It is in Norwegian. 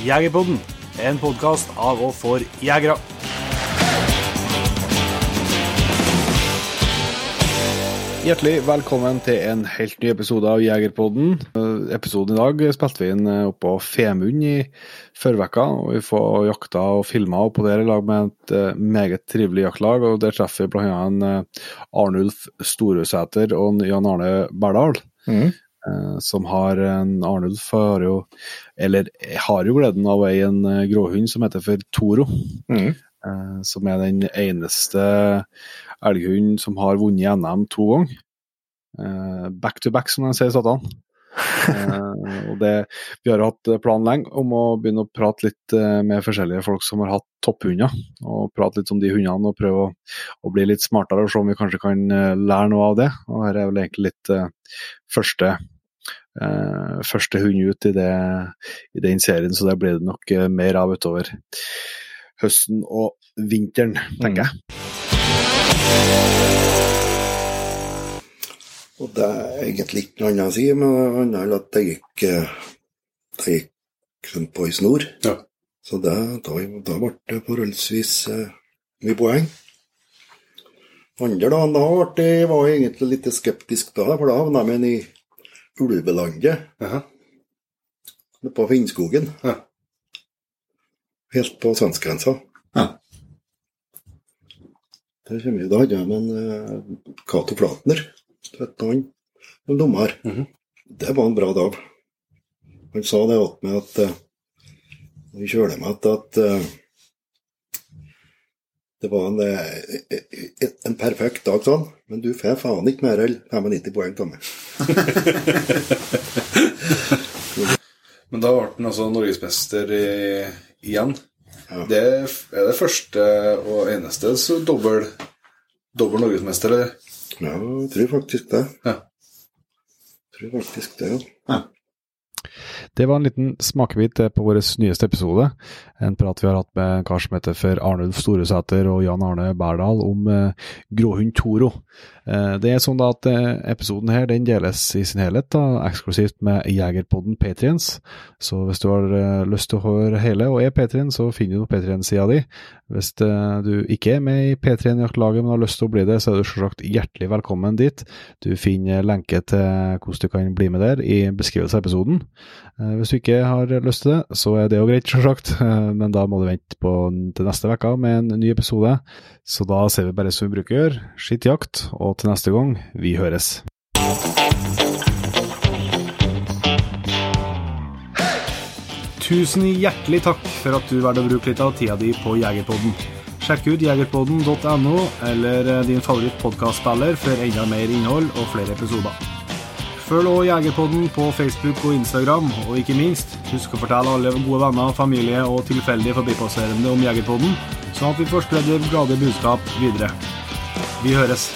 Jegerpodden, en podkast av og for jegere. Hjertelig velkommen til en helt ny episode av Jegerpodden. Eh, Episoden i dag spilte vi inn eh, oppå Femund i førveka, og vi får jakta og filma oppå dere i lag med et eh, meget trivelig jaktlag. og Der treffer vi bl.a. Arnulf Storøsæter og Jan Arne Berdal. Mm. Eh, Som har en Arnulf har jo, eller har jo gleden av å eie en eh, gråhund som heter for Toro. Mm. eh, Som er den eneste elghunden som har vunnet NM to ganger. Back to back, som de sier i Satan. Og det, vi har hatt plan lenge om å begynne å prate litt med forskjellige folk som har hatt topphunder. Og prate litt om de hundene og prøve å, å bli litt smartere og se om vi kanskje kan lære noe av det. Og her er vel egentlig litt første, eh, første hund ut i, det, i den serien, så det blir det nok eh, mer av utover høsten og vinteren, tenker jeg. Og det er egentlig ikke noe annet å si, men annet enn at det gikk, det gikk rundt på i snor. Ja. Så det, da, da ble det forholdsvis eh, mye poeng. Andre dagen da var jeg egentlig litt skeptisk, da, for da havna jeg i ulvelandet Jaha. på Finnskogen. Ja. Helt på svenskegrensa. Ja. Der kommer vi, da hadde jeg med en eh, Cato Flatner, 13 år, som dommer. Mhm. Det var en bra dag. Han sa det til meg at uh, vi kjører med at, at eh, det var en, eh, eh, en perfekt dag, sånn, men du får faen ikke mer enn 95 poeng av meg. Men da ble han altså norgesmester igjen. Ja. Det er det første og eneste så dobbel, dobbel norgesmester, eller? Ja, jeg tror faktisk det. Ja. Jeg tror faktisk det, ja. Det var en liten smakebit eh, på vår nyeste episode. En prat vi har hatt med en kar som heter for Arnulf Storesæter og Jan Arne Berdal om eh, gråhund Toro. Eh, det er sånn da at episoden her den deles i sin helhet da, eksklusivt med Jegerpodden Patriens. Så hvis du har lyst til å høre hele og er Patrien, så finner du Patrien-sida di. Hvis du ikke er med i P3-jaktlaget, men har lyst til å bli det, så er du selvsagt hjertelig velkommen dit. Du finner lenke til hvordan du kan bli med der i beskrivelse av episoden. Eh, Hvis du ikke har lyst til det, så er det jo greit, selvsagt, Eh, men da må du vente på til neste uke med en ny episode. Så da ser vi bare som vi bruker å gjøre, skitt jakt, og til neste gang, vi høres. Tusen hjertelig takk for at du valgte å bruke litt av tida di på Jegerpodden. Sjekk ut jegerpodden.no eller din favoritt favorittpodkastspiller for enda mer innhold og flere episoder. Følg også Jegerpodden på Facebook og Instagram, og ikke minst, husk å fortelle alle gode venner, familie og tilfeldige forbipasserende om Jegerpodden, sånn at vi får spredd det glade budskap videre. Vi høres.